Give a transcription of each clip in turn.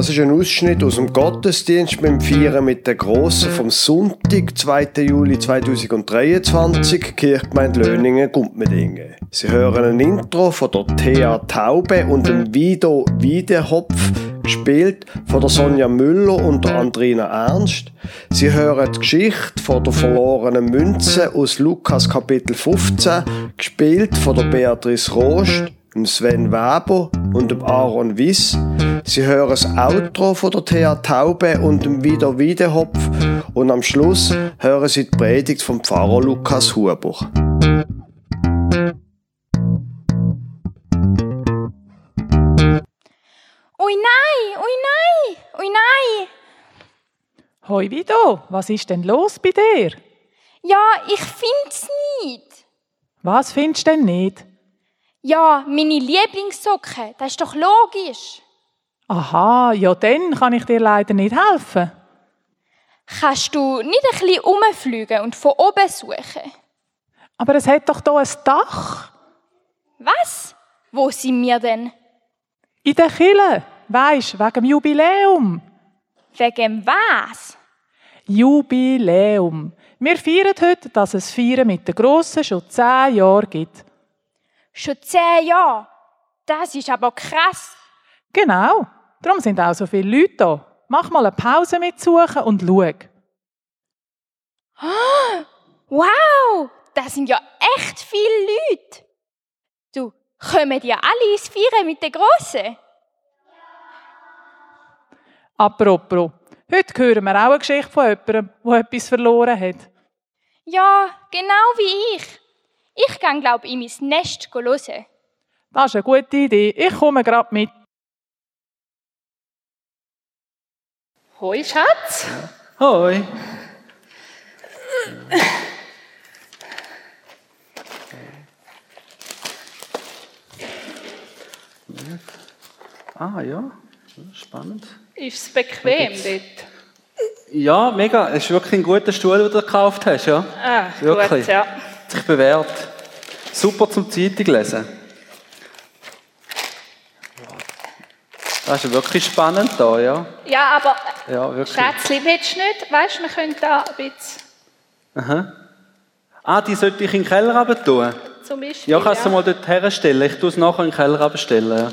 Das ist ein Ausschnitt aus dem Gottesdienst beim Feiern mit der Grossen vom Sonntag, 2. Juli 2023, Kirchgemeinde Löningen, Gumpmedingen. Sie hören ein Intro von der Thea Taube und dem Vido Wiedehopf, gespielt von der Sonja Müller und der Andrina Ernst. Sie hören die Geschichte von der verlorenen Münze aus Lukas Kapitel 15, gespielt von der Beatrice Rost Sven Weber und dem Aaron Wiss. Sie hören das Outro von der Thea Taube und dem Wieder Wiedehopf und am Schluss hören Sie die Predigt vom Pfarrer Lukas Huber. Ui nein, ui nein, ui nein. Hoi Vido, was ist denn los bei dir? Ja, ich find's nicht. Was findest du denn nicht? Ja, meine Lieblingssocken, das ist doch logisch. Aha, ja dann kann ich dir leider nicht helfen. Kannst du nicht ein bisschen umfliegen und von oben suchen? Aber es hat doch hier ein Dach. Was? Wo sind wir denn? In der Kille, weisst, wegen dem Jubiläum. Wegen was? Jubiläum. Wir feiern heute, dass es Feiern mit den Grossen schon zehn Jahre gibt. Schon zehn Jahre? Das ist aber krass. Genau. Darum sind auch so viele Leute da. Mach mal eine Pause mit Suchen und schau. Wow, das sind ja echt viele Leute. Du, kommen die alle ins Feiern mit den Grossen? Apropos, heute hören wir auch eine Geschichte von jemandem, der etwas verloren hat. Ja, genau wie ich. Ich gehe, glaube ich, in mein Nest hören. Das ist eine gute Idee. Ich komme gerade mit. Hoi, Schatz. Hoi. Ah ja, spannend. Ist es bequem dort? Ja, mega. Es ist wirklich ein guter Stuhl, den du gekauft hast, ja. Ah, Wirklich. gut, ja. Hat sich bewährt. Super zum Zeitung lesen. Das ist ja wirklich spannend da, ja. Ja, aber Ja, wirklich. Schätzli, willst du nicht? Weißt du, wir können da ein bisschen Aha. Ah, die sollte ich in den Keller tun. zum Beispiel. Ja, kannst du mal dort herstellen. Ich tue es nachher in den Keller.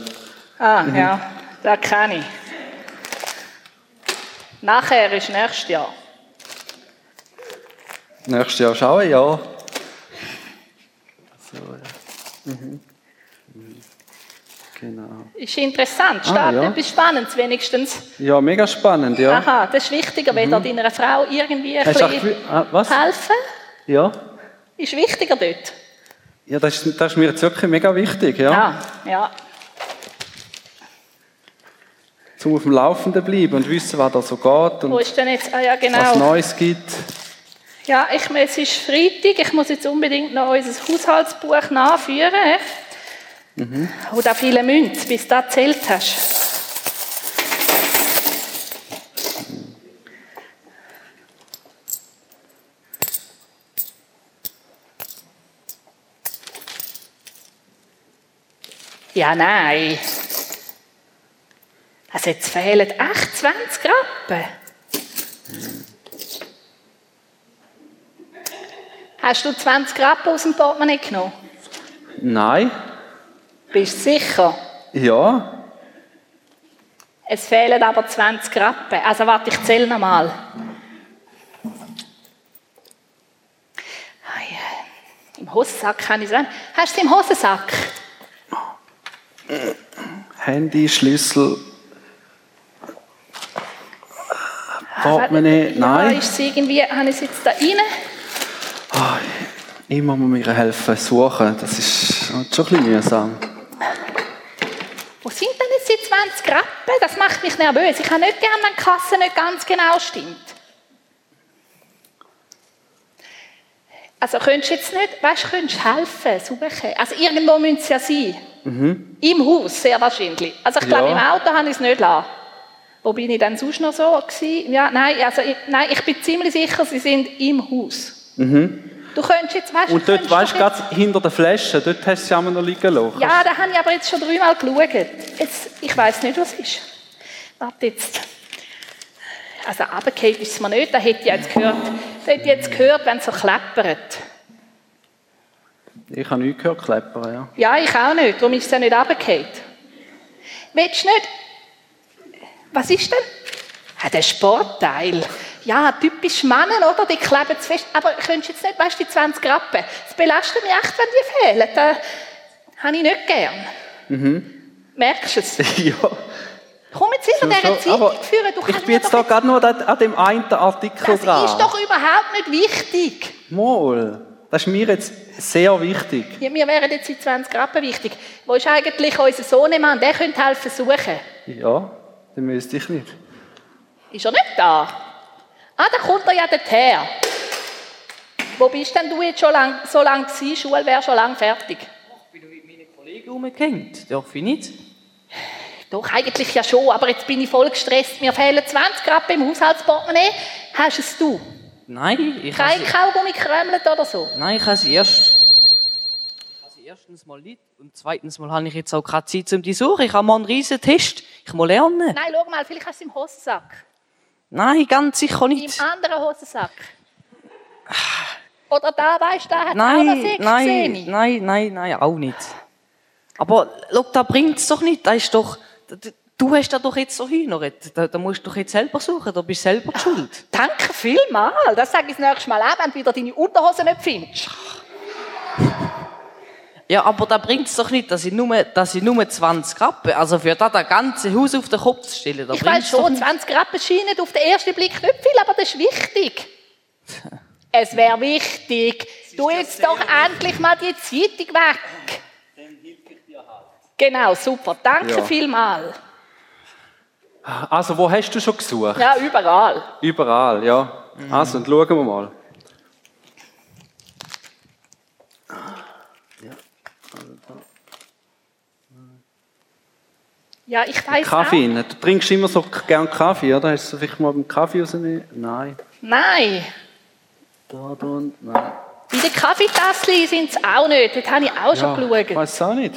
Ja. Ah, ja, das kann ich. Nachher ist nächstes Jahr. Nächstes Jahr schauen, ja. Ja. Mhm. Mhm. Genau. Ist interessant. Steht Ah, ja. etwas Spannendes wenigstens. Ja, mega spannend, ja. Aha, das ist wichtiger, wenn da deiner Frau irgendwie ein Mhm. Bisschen ah, was? helfen. Ja. Ist wichtiger dort. Ja, das ist, das ist mir jetzt wirklich mega wichtig, ja. Ah, ja. Zum auf dem Laufenden bleiben und wissen, was da so geht und Wo ist denn jetzt? Ah ja, was genau. Neues gibt. Ja, ich, es ist Freitag. Ich muss jetzt unbedingt noch unser Haushaltsbuch nachführen. Mhm. Und auch viele Münzen, bis du das zählt hast. Ja, nein. Also jetzt fehlen echt 20 Rappen. Hast du 20 Rappen aus dem Portemonnaie genommen? Nein. Bist du sicher? Ja. Es fehlen aber 20 Rappen. Also warte, ich zähle nochmal. Ah, ja. Im Hosensack kann ich sagen. Hast du es im Hosensack? Handy, Schlüssel. Portemonnaie, Ja, nein. ist es irgendwie, habe ich es jetzt da rein? Ah, immer muss mir helfen, suchen. Das ist schon ein bisschen mühsam. Wo sind denn jetzt die 20 Rappen? Das macht mich nervös. Ich habe nicht gerne, wenn die Kasse nicht ganz genau stimmt. Also könntest du jetzt nicht, weißt du, könntest helfen, suchen. Also irgendwo müssen sie ja sein. Im Haus, sehr wahrscheinlich. Also ich glaube, Ja. im Auto habe ich es nicht lassen. Wo bin ich dann sonst noch so gewesen? Ja, nein, also ich, nein, ich bin ziemlich sicher, sie sind im Haus. Du könntest jetzt, weißt, Und dort, weißt du, gerade hinter der Flasche, dort hast du sie immer noch liegen lassen. Ja, da habe ich aber jetzt schon dreimal geschaut. Jetzt, ich weiß nicht, was ist. Warte jetzt. Also runtergefallen ist es mir nicht, da hätte ich jetzt gehört, da hätte ich jetzt gehört, wenn es so klappert. Ich habe nichts gehört, Kleppern, ja. Ja, ich auch nicht, darum ist es ja nicht runtergefallen. Willst du nicht... Was ist denn? Ah, der Sportteil. Ja, typisch Männer, oder? Die kleben zu fest. Aber könntest jetzt nicht, weißt du, die 20 Rappen, das belastet mich echt, wenn die fehlen. Das habe ich nicht gern. Mhm. Merkst du es? ja. Komm jetzt hinter So, dieser so, Zeitung führen. Du Ich bin jetzt da doch gerade nur an dem einen Artikel Das dran. ist doch überhaupt nicht wichtig. Mal. Das ist mir jetzt sehr wichtig. Ja, mir wären jetzt die 20 Rappen wichtig. Wo ist eigentlich unser Sohnemann? Der könnte helfen suchen. Ja, dann müsste ich nicht. Ist er nicht da? Ah, da kommt er ja dorthin. Wo bist denn du jetzt schon lang, so lange gewesen? Schule wäre schon lange fertig. Ich bin mit meinen Kollegen rumgehängt. Darf ich nicht? Doch, eigentlich ja schon, aber jetzt bin ich voll gestresst. Mir fehlen 20 Rappen im Haushaltsportemonnaie. Hast es du? Nein, ich Kein Kaugummi krömelt oder so? nein, ich habe sie erst. Ich habe sie erstens mal nicht und zweitens mal habe ich jetzt auch keine Zeit, um die zu suchen. Ich habe mal einen riesen Test. Ich muss lernen. Nein, schau mal, vielleicht hast du es im Hosensack. Nein, ganz sicher Im nicht. anderen Hosensack. Oder da, weißt du, da hat auch noch Nein, sechs nein, Zähne. nein, nein, nein, auch nicht. Aber schau, da bringt es doch nicht. Da ist doch, du hast da doch jetzt so hingert. Da, da musst du doch jetzt selber suchen. Da bist du selber die schuld. Danke vielmals. Das sage ich das nächste Mal auch, wenn du wieder deine Unterhose nicht findest. Ja, aber da bringt es doch nicht, dass ich nur, dass ich nur 20 Rappen, also für da das ganze Haus auf den Kopf zu stellen, da Ich weiß schon, nicht. 20 Rappen scheinen auf den ersten Blick nicht viel, aber das ist wichtig. Es wäre wichtig. Du jetzt doch endlich mal die Zeitung weg. Genau, super. Danke Ja. vielmals. Also, wo hast du schon gesucht? Ja, überall. Überall, ja. Also, dann schauen wir mal. Ja, ich weiß Kaffee. auch. Du trinkst immer so gern Kaffee, oder? Hast du vielleicht mal beim Kaffee rausnehmen? Nein. Nein, Da, da und nein. bei den Kaffeetassen sind es auch nicht. Dort habe ich auch schon Ich geschaut. weiß auch nicht.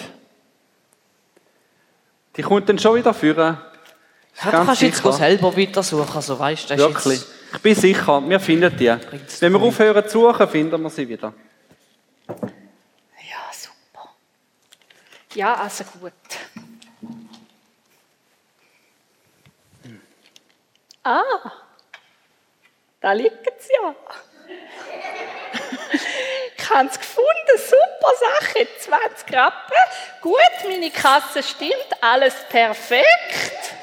Die kommt dann schon wieder führen. Ja, du kannst jetzt go selber weitersuchen, also weißt du, das ist Wirklich. jetzt... Ich bin sicher, wir finden die. Wenn wir aufhören zu suchen, finden wir sie wieder. Ja, super. Ja, also gut. Ah, da liegt es ja. Ich habe es gefunden, super Sache, 20 Rappen. Gut, meine Kasse stimmt, alles perfekt.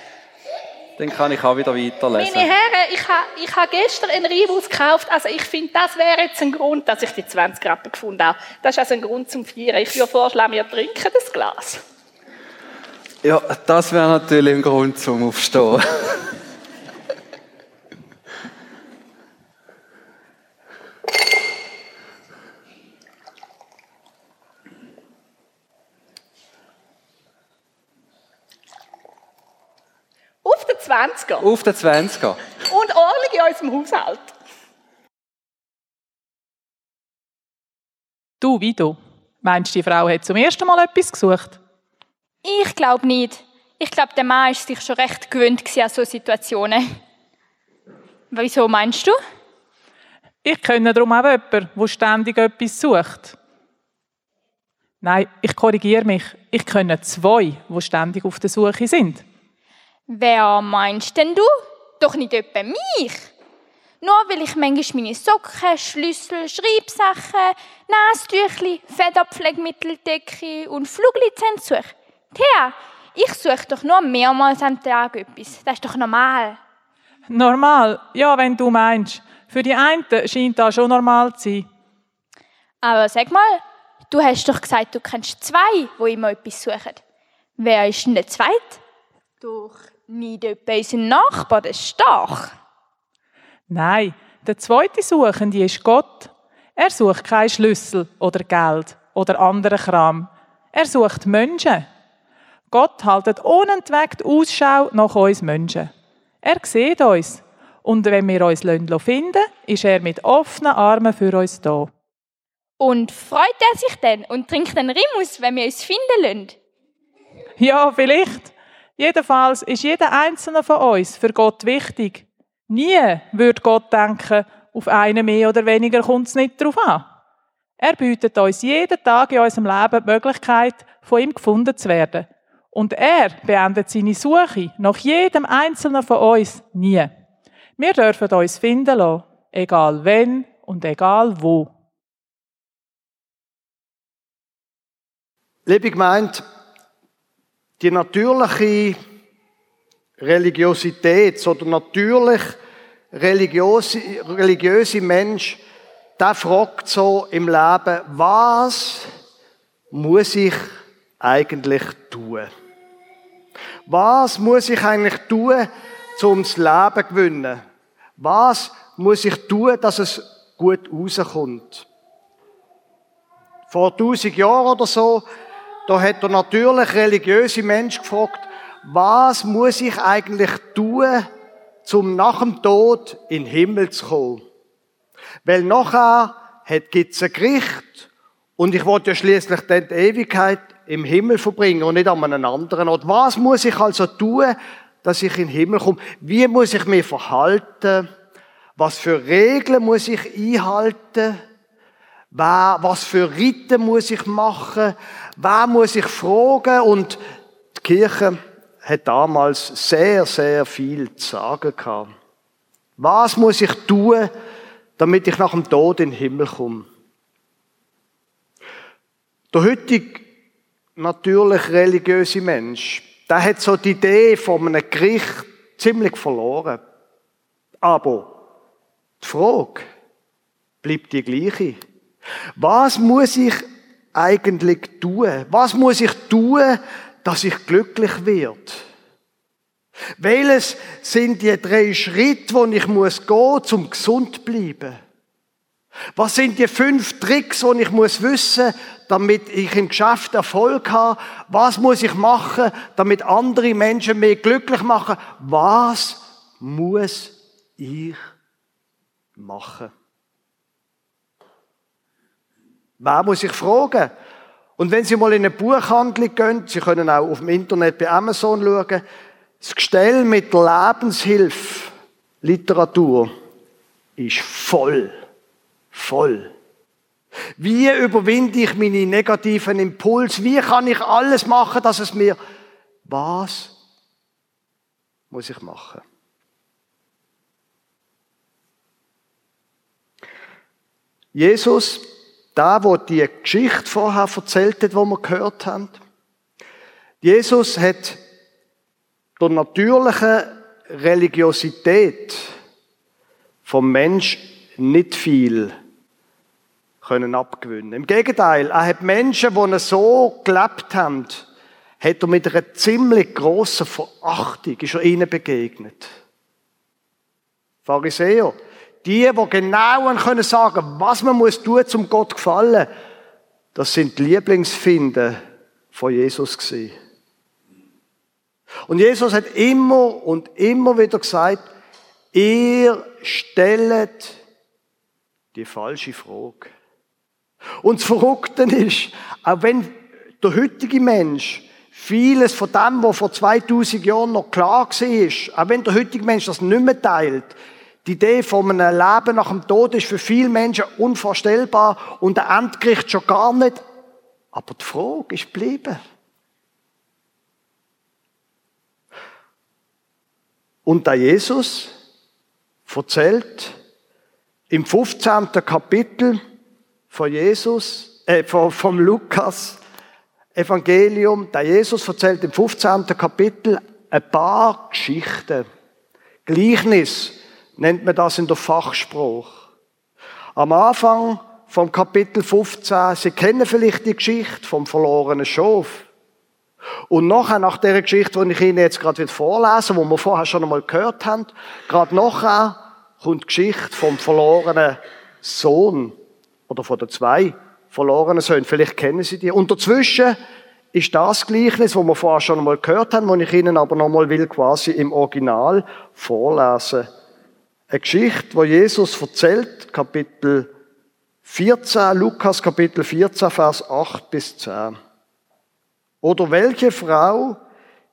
Dann kann ich auch wieder weiterlesen. Meine Herren, ich habe ich ha gestern einen Ribus gekauft. Also ich finde, das wäre jetzt ein Grund, dass ich die 20 Rappen gefunden habe. Das ist also ein Grund zum Feiern. Ich würde vorschlagen, wir trinken das Glas. Ja, das wäre natürlich ein Grund zum Aufstehen. Auf den 20er. Auf den 20er. Und ordentlich in unserem Haushalt. Du, wie du? Meinst du, die Frau hat zum ersten Mal etwas gesucht? Ich glaube nicht. Ich glaube, der Mann ist sich schon recht gewöhnt an solche Situationen. Wieso meinst du? Ich kenne darum auch jemanden, der ständig etwas sucht. Nein, ich korrigiere mich. Ich kenne zwei, die ständig auf der Suche sind. Wer meinst denn du? Doch nicht etwa mich. Nur weil ich manchmal meine Socken, Schlüssel, Schreibsachen, Nasentüchli, Federpflegmitteldecke und Fluglizenz suche. Tja, ich suche doch nur mehrmals am Tag etwas. Das ist doch normal. Normal, ja, wenn du meinst. Für die einen scheint das schon normal zu sein. Aber sag mal, du hast doch gesagt, du kennst zwei, wo immer etwas suchen. Wer ist denn der zweite? Doch nicht etwa unser Nachbar, der Stach. Nein, der zweite Suchende ist Gott. Er sucht keinen Schlüssel oder Geld oder anderen Kram. Er sucht Menschen. Gott haltet unentwegt Ausschau nach uns Menschen. Er sieht uns. Und wenn wir uns finden lassen, ist er mit offenen Armen für uns da. Und freut er sich denn und trinkt einen Rimus, wenn wir uns finden lassen? Ja, vielleicht. Jedenfalls ist jeder einzelne von uns für Gott wichtig. Nie würde Gott denken, auf einen mehr oder weniger kommt es nicht darauf an. Er bietet uns jeden Tag in unserem Leben die Möglichkeit, von ihm gefunden zu werden. Und er beendet seine Suche nach jedem einzelnen von uns nie. Wir dürfen uns finden lassen, egal wenn und egal wo. Liebe Gemeinde, die natürliche Religiosität oder natürlich religiöse, religiöse Mensch, der fragt so im Leben, was muss ich eigentlich tun? Was muss ich eigentlich tun, um das Leben zu gewinnen? Was muss ich tun, dass es gut rauskommt? Vor tausend Jahren oder so, da hat der natürlich religiöse Mensch gefragt, was muss ich eigentlich tun, um nach dem Tod in den Himmel zu kommen? Weil nachher gibt es ein Gericht und ich wollte ja schließlich dann die Ewigkeit im Himmel verbringen und nicht an einem anderen Ort. Was muss ich also tun, dass ich in den Himmel komme? Wie muss ich mich verhalten? Was für Regeln muss ich einhalten? Was für Riten muss ich machen? Wer muss ich fragen? Und die Kirche hat damals sehr, sehr viel zu sagen gehabt. Was muss ich tun, damit ich nach dem Tod in den Himmel komme? Der heutige natürlich religiöse Mensch, der hat so die Idee von einem Gericht ziemlich verloren. Aber die Frage bleibt die gleiche. Was muss ich eigentlich tun? Was muss ich tun, dass ich glücklich werde? Welches sind die drei Schritte, die ich muss gehen, zum gesund zu bleiben? Was sind die fünf Tricks, die ich muss wissen, damit ich im Geschäft Erfolg habe? Was muss ich machen, damit andere Menschen mich glücklich machen? Was muss ich machen? Wer muss ich fragen? Und wenn Sie mal in eine Buchhandlung gehen, Sie können auch auf dem Internet bei Amazon schauen, das Gestell mit Lebenshilfe, Literatur, ist voll. Voll. Wie überwinde ich meine negativen Impulse? Wie kann ich alles machen, dass es mir... Was muss ich machen? Jesus da, wo die Geschichte vorher erzählt hat, wo wir gehört haben. Jesus hat der natürlichen Religiosität vom Mensch nicht viel können abgewinnen. Im Gegenteil, er hat Menschen, die so gelebt haben, hat er mit einer ziemlich grossen Verachtung ist er ihnen begegnet. Pharisäer, die, die genau können sagen, was man muss tun, um Gott zu gefallen, das sind die Lieblingsfinden von Jesus gewesen. Und Jesus hat immer und immer wieder gesagt, ihr stellt die falsche Frage. Und das Verrückte ist, auch wenn der heutige Mensch vieles von dem, was vor 2000 Jahren noch klar war, auch wenn der heutige Mensch das nicht mehr teilt, die Idee von einem Leben nach dem Tod ist für viele Menschen unvorstellbar und der Endgericht schon gar nicht. Aber die Frage ist geblieben. Und da Jesus erzählt im 15. Kapitel von Jesus, äh, vom Lukas Evangelium, da Jesus erzählt im 15. Kapitel ein paar Geschichten. Gleichnis nennt man das in der Fachspruch. Am Anfang vom Kapitel 15, Sie kennen vielleicht die Geschichte vom verlorenen Schof. Und nachher, nach der Geschichte, die ich Ihnen jetzt gerade wieder vorlese, wo wir vorher schon einmal gehört haben, gerade nachher kommt die Geschichte vom verlorenen Sohn oder von den zwei verlorenen Söhnen. Vielleicht kennen Sie die. Und dazwischen ist das Gleichnis, wo wir vorher schon einmal gehört haben, wo ich Ihnen aber nochmal will quasi im Original vorlesen. Eine Geschichte, wo Jesus erzählt, Kapitel 14, Lukas Kapitel 14, Vers 8 bis 10. Oder welche Frau,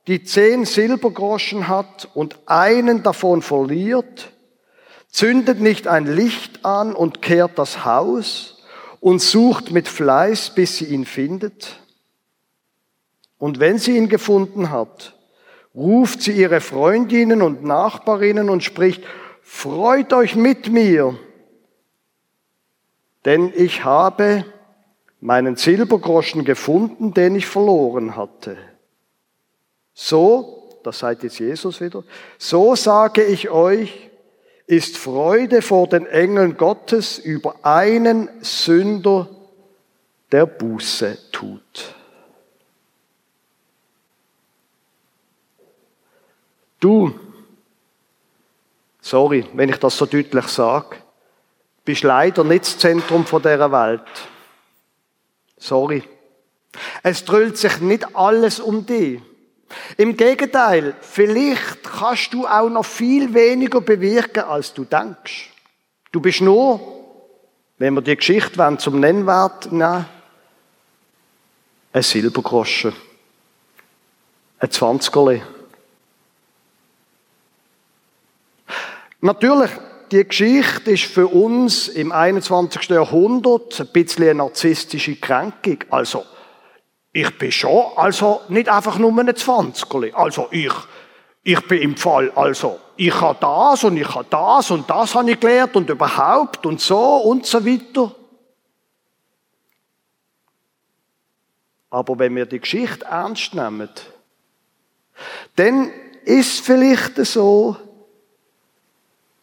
die zehn Silbergroschen hat und einen davon verliert, zündet nicht ein Licht an und kehrt das Haus und sucht mit Fleiß, bis sie ihn findet? Und wenn sie ihn gefunden hat, ruft sie ihre Freundinnen und Nachbarinnen und spricht, freut euch mit mir, denn ich habe meinen Silbergroschen gefunden, den ich verloren hatte. So, das seid jetzt Jesus wieder, so sage ich euch, ist Freude vor den Engeln Gottes über einen Sünder, der Buße tut. Du, sorry, wenn ich das so deutlich sage, bist leider nicht das Zentrum dieser Welt. Sorry. Es drüllt sich nicht alles um dich. Im Gegenteil, vielleicht kannst du auch noch viel weniger bewirken, als du denkst. Du bist nur, wenn wir die Geschichte wollen, zum Nennwert nehmen, ein Silbergroschen, ein Zwanzigerli. Natürlich, die Geschichte ist für uns im 21. Jahrhundert ein bisschen eine narzisstische Kränkung. Also, ich bin schon, also nicht einfach nur ein 20 Also ich, ich bin im Fall, also ich habe das und ich habe das und das habe ich gelernt und überhaupt und so und so weiter. Aber wenn wir die Geschichte ernst nehmen, dann ist vielleicht so,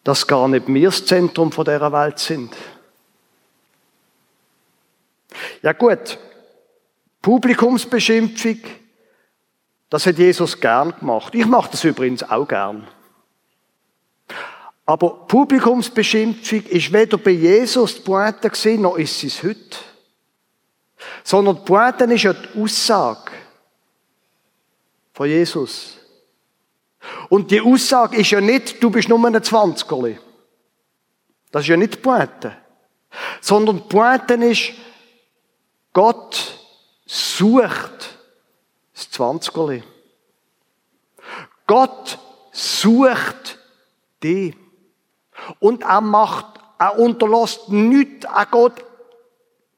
dass gar nicht wir das Zentrum dieser Welt sind. Ja gut, Publikumsbeschimpfung, das hat Jesus gern gemacht. Ich mache das übrigens auch gern. Aber Publikumsbeschimpfung ist weder bei Jesus die Pointe gewesen, noch ist es heute. Sondern die Pointe ist ja die Aussage von Jesus. Und die Aussage ist ja nicht, du bist nur ein Zwanzigerli. Das ist ja nicht die Pointe. Sondern die Pointe ist, Gott sucht das Zwanzigerli. Gott sucht dich. Und er macht, er unterlässt nichts, er geht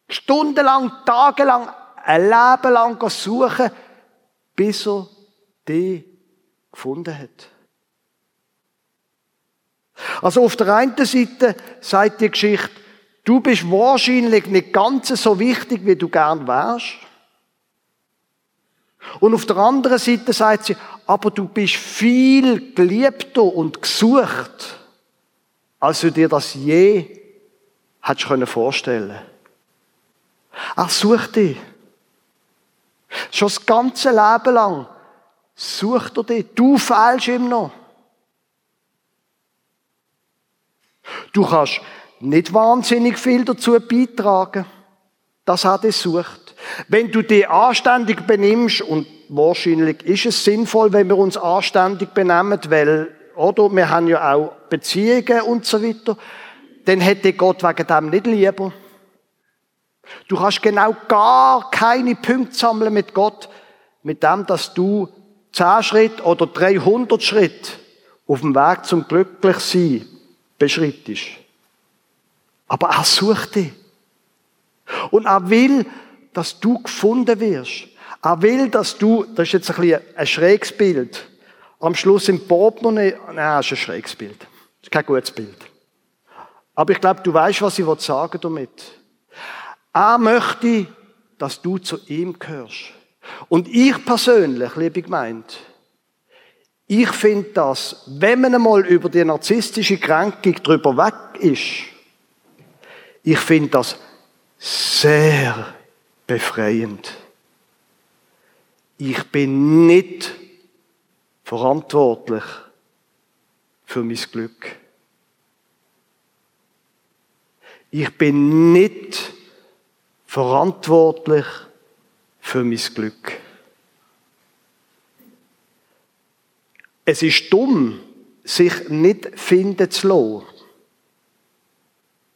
stundenlang, tagelang, ein Leben lang suchen, bis er dich gefunden hat. Also auf der einen Seite sagt die Geschichte, du bist wahrscheinlich nicht ganz so wichtig, wie du gern wärst. Und auf der anderen Seite sagt sie, aber du bist viel geliebter und gesucht, als du dir das je hättest können vorstellen. Er sucht dich. Schon das ganze Leben lang sucht er dich. Du fehlst ihm noch. Du kannst nicht wahnsinnig viel dazu beitragen, dass er dich sucht. Wenn du dich anständig benimmst, und wahrscheinlich ist es sinnvoll, wenn wir uns anständig benehmen, weil, oder, wir haben ja auch Beziehungen und so weiter, dann hätte Gott wegen dem nicht lieber. Du kannst genau gar keine Punkte sammeln mit Gott, mit dem, dass du 10 Schritt oder 300 Schritt auf dem Weg zum Glücklichsein beschrittest. Aber er sucht dich. Und er will, dass du gefunden wirst. Er will, dass du, das ist jetzt ein, bisschen ein schräges Bild, am Schluss im Portemonnaie, nein, das ist ein schräges Bild. Das ist kein gutes Bild. Aber ich glaube, du weißt, was ich sagen damit. Er möchte, dass du zu ihm gehörst. Und ich persönlich, liebe Gemeinde, ich finde das, wenn man einmal über die narzisstische Kränkung drüber weg ist, ich finde das sehr befreiend. Ich bin nicht verantwortlich für mein Glück. Ich bin nicht verantwortlich für mein Glück. Es ist dumm, sich nicht finden zu lassen.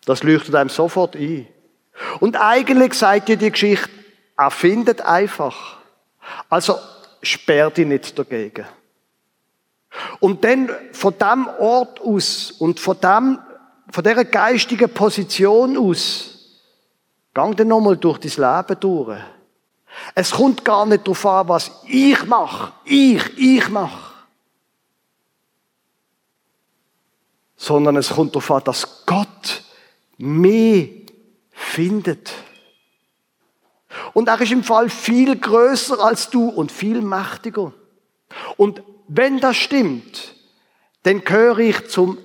Das leuchtet einem sofort ein. Und eigentlich sagt dir die Geschichte, er findet einfach. Also, sperr dich nicht dagegen. Und dann von dem Ort aus und von dem, von dieser geistigen Position aus, gang dann nochmal durch dein Leben durch. Es kommt gar nicht darauf an, was ich mache. Ich, ich mache. Sondern es kommt darauf an, dass Gott mich findet. Und er ist im Fall viel größer als du und viel mächtiger. Und wenn das stimmt, dann gehöre ich zum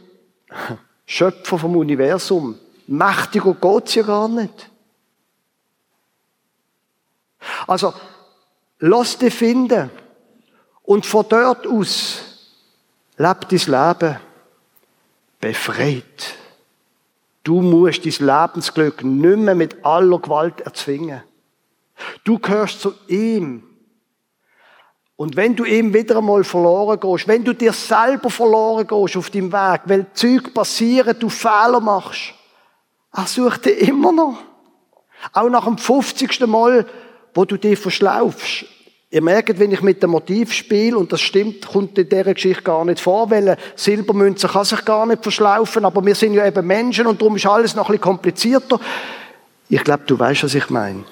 Schöpfer vom Universum. Mächtiger geht's ja gar nicht. Also, lass dich finden. Und von dort aus lebt dein Leben befreit. Du musst dein Lebensglück nicht mehr mit aller Gewalt erzwingen. Du gehörst zu ihm. Und wenn du ihm wieder einmal verloren gehst, wenn du dir selber verloren gehst auf deinem Weg, weil Zeug passieren, du Fehler machst, er sucht dich immer noch. Auch nach dem 50. Mal, wo du dich verschlaufst. Ihr merkt, wenn ich mit dem Motiv spiele, und das stimmt, kommt in dieser Geschichte gar nicht vor, weil Silbermünze kann sich gar nicht verschlaufen, aber wir sind ja eben Menschen und darum ist alles noch ein bisschen komplizierter. Ich glaube, du weißt, was ich meine.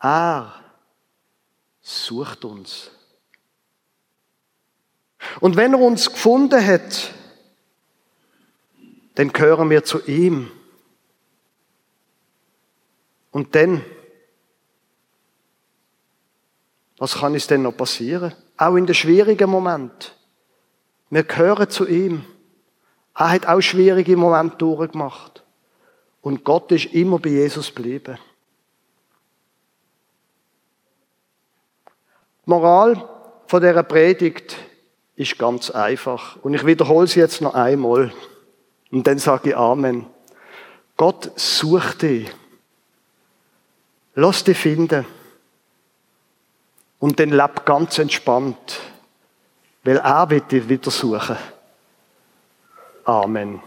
Er sucht uns. Und wenn er uns gefunden hat, dann gehören wir zu ihm. Und dann, was kann uns denn noch passieren? Auch in den schwierigen Momenten. Wir gehören zu ihm. Er hat auch schwierige Momente durchgemacht. Und Gott ist immer bei Jesus geblieben. Die Moral von dieser Predigt ist ganz einfach. Und ich wiederhole sie jetzt noch einmal. Und dann sage ich Amen. Gott sucht dich. Lass dich finden. Und dann leb ganz entspannt. Weil er wird dich wieder suchen. Amen.